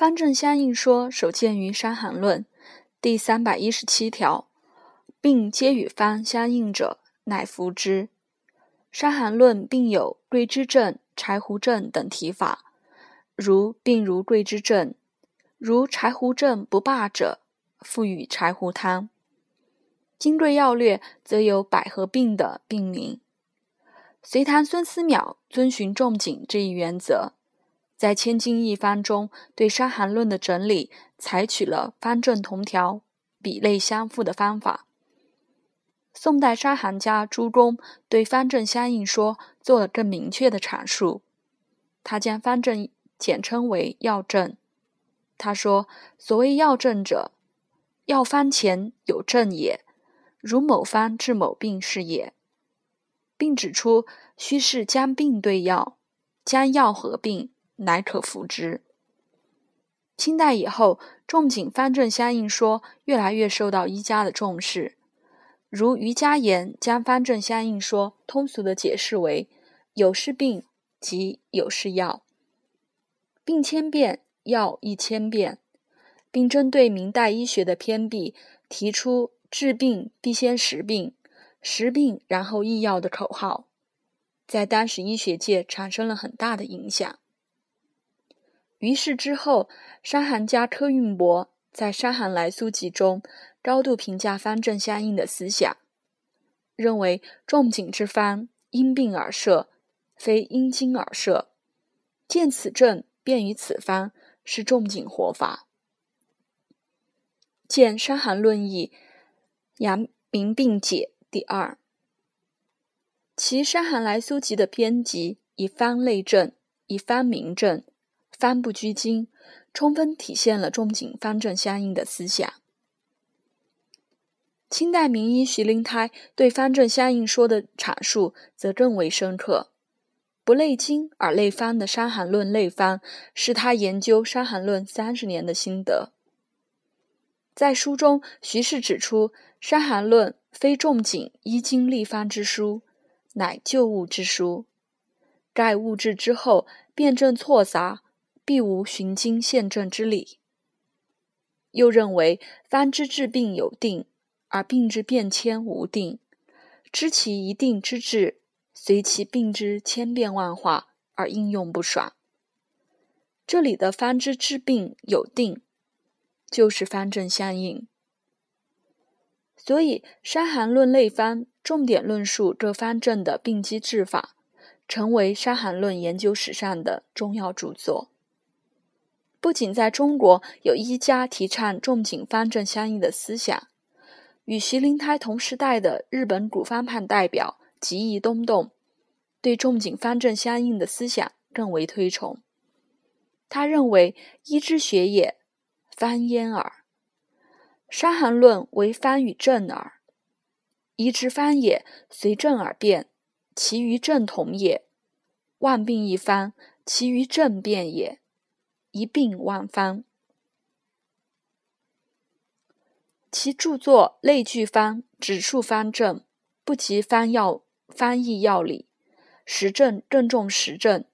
方正相应说首见于《伤寒论》第三百一十七条，病皆与方相应者，乃服之。《伤寒论》并有桂枝症、柴胡症等提法，如病如桂枝症，如柴胡症不罢者，复与柴胡汤。《金匮要略》则有百合病的病名。隋唐孙思邈遵循仲景这一原则，在《千金一方》中对《伤寒论》的整理，采取了方正同条、比类相符的方法。宋代伤寒家朱公对方正相应说做了更明确的阐述，他将方正简称为药证。他说：“所谓药证者，药方前有证也，如某方治某病是也。”并指出，须是将病对药，将药合并，乃可服之。清代以后，仲景方正相应说越来越受到医家的重视。如余家言将方正相应说通俗的解释为：有是病即有是药，病千变，药一千变，并针对明代医学的偏弊，提出治病必先识病。识病然后医药的口号，在当时医学界产生了很大的影响。于是之后，伤寒家柯运伯在《伤寒来苏集》中高度评价方正相应的思想，认为仲景之方因病而设，非因经而设，见此症便于此方，是仲景活法。见《伤寒论议》，阳明病解。第二，其《伤寒来苏集》的编辑以方类证，以方明证，方不拘经，充分体现了仲景方正相应的思想。清代名医徐灵胎对方正相应说的阐述则更为深刻。不类经而类方的《伤寒论》类方，是他研究《伤寒论》三十年的心得。在书中，徐氏指出，《伤寒论》非仲景医经立方之书，乃旧物之书。盖物质之后，辩证错杂，必无寻经现证之理。又认为，方之治病有定，而病之变迁无定。知其一定之治，随其病之千变万化而应用不爽。这里的方之治病有定。就是方正相应，所以《伤寒论》类方重点论述这方正的病机治法，成为《伤寒论》研究史上的重要著作。不仅在中国有医家提倡仲景方正相应的思想，与徐灵胎同时代的日本古方派代表吉义东洞，对仲景方正相应的思想更为推崇。他认为医之学也。方焉耳，《伤寒论》为方与正耳。医之方也，随正而变，其余正同也。万病一方，其余正变也。一病万方。其著作类聚方，指数方正，不及方药方义药理。实证更重实证。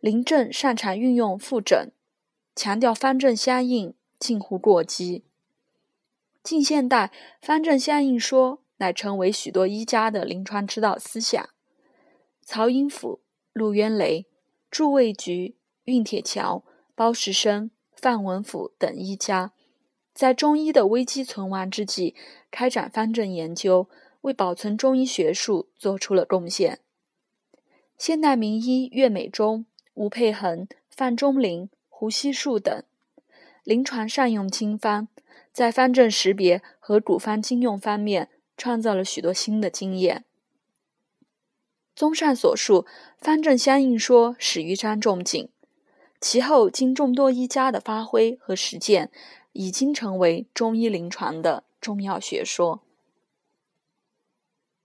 临证擅长运用复诊。强调方正相应，近乎过激。近现代，方正相应说乃成为许多医家的临床指导思想。曹寅甫、陆渊雷、祝卫菊、运铁桥、包石生、范文甫等医家，在中医的危机存亡之际，开展方正研究，为保存中医学术做出了贡献。现代名医岳美中、吴佩恒、范仲林。胡锡树等临床善用经方，在方正识别和古方经用方面创造了许多新的经验。综上所述，方正相应说始于张仲景，其后经众多医家的发挥和实践，已经成为中医临床的重要学说。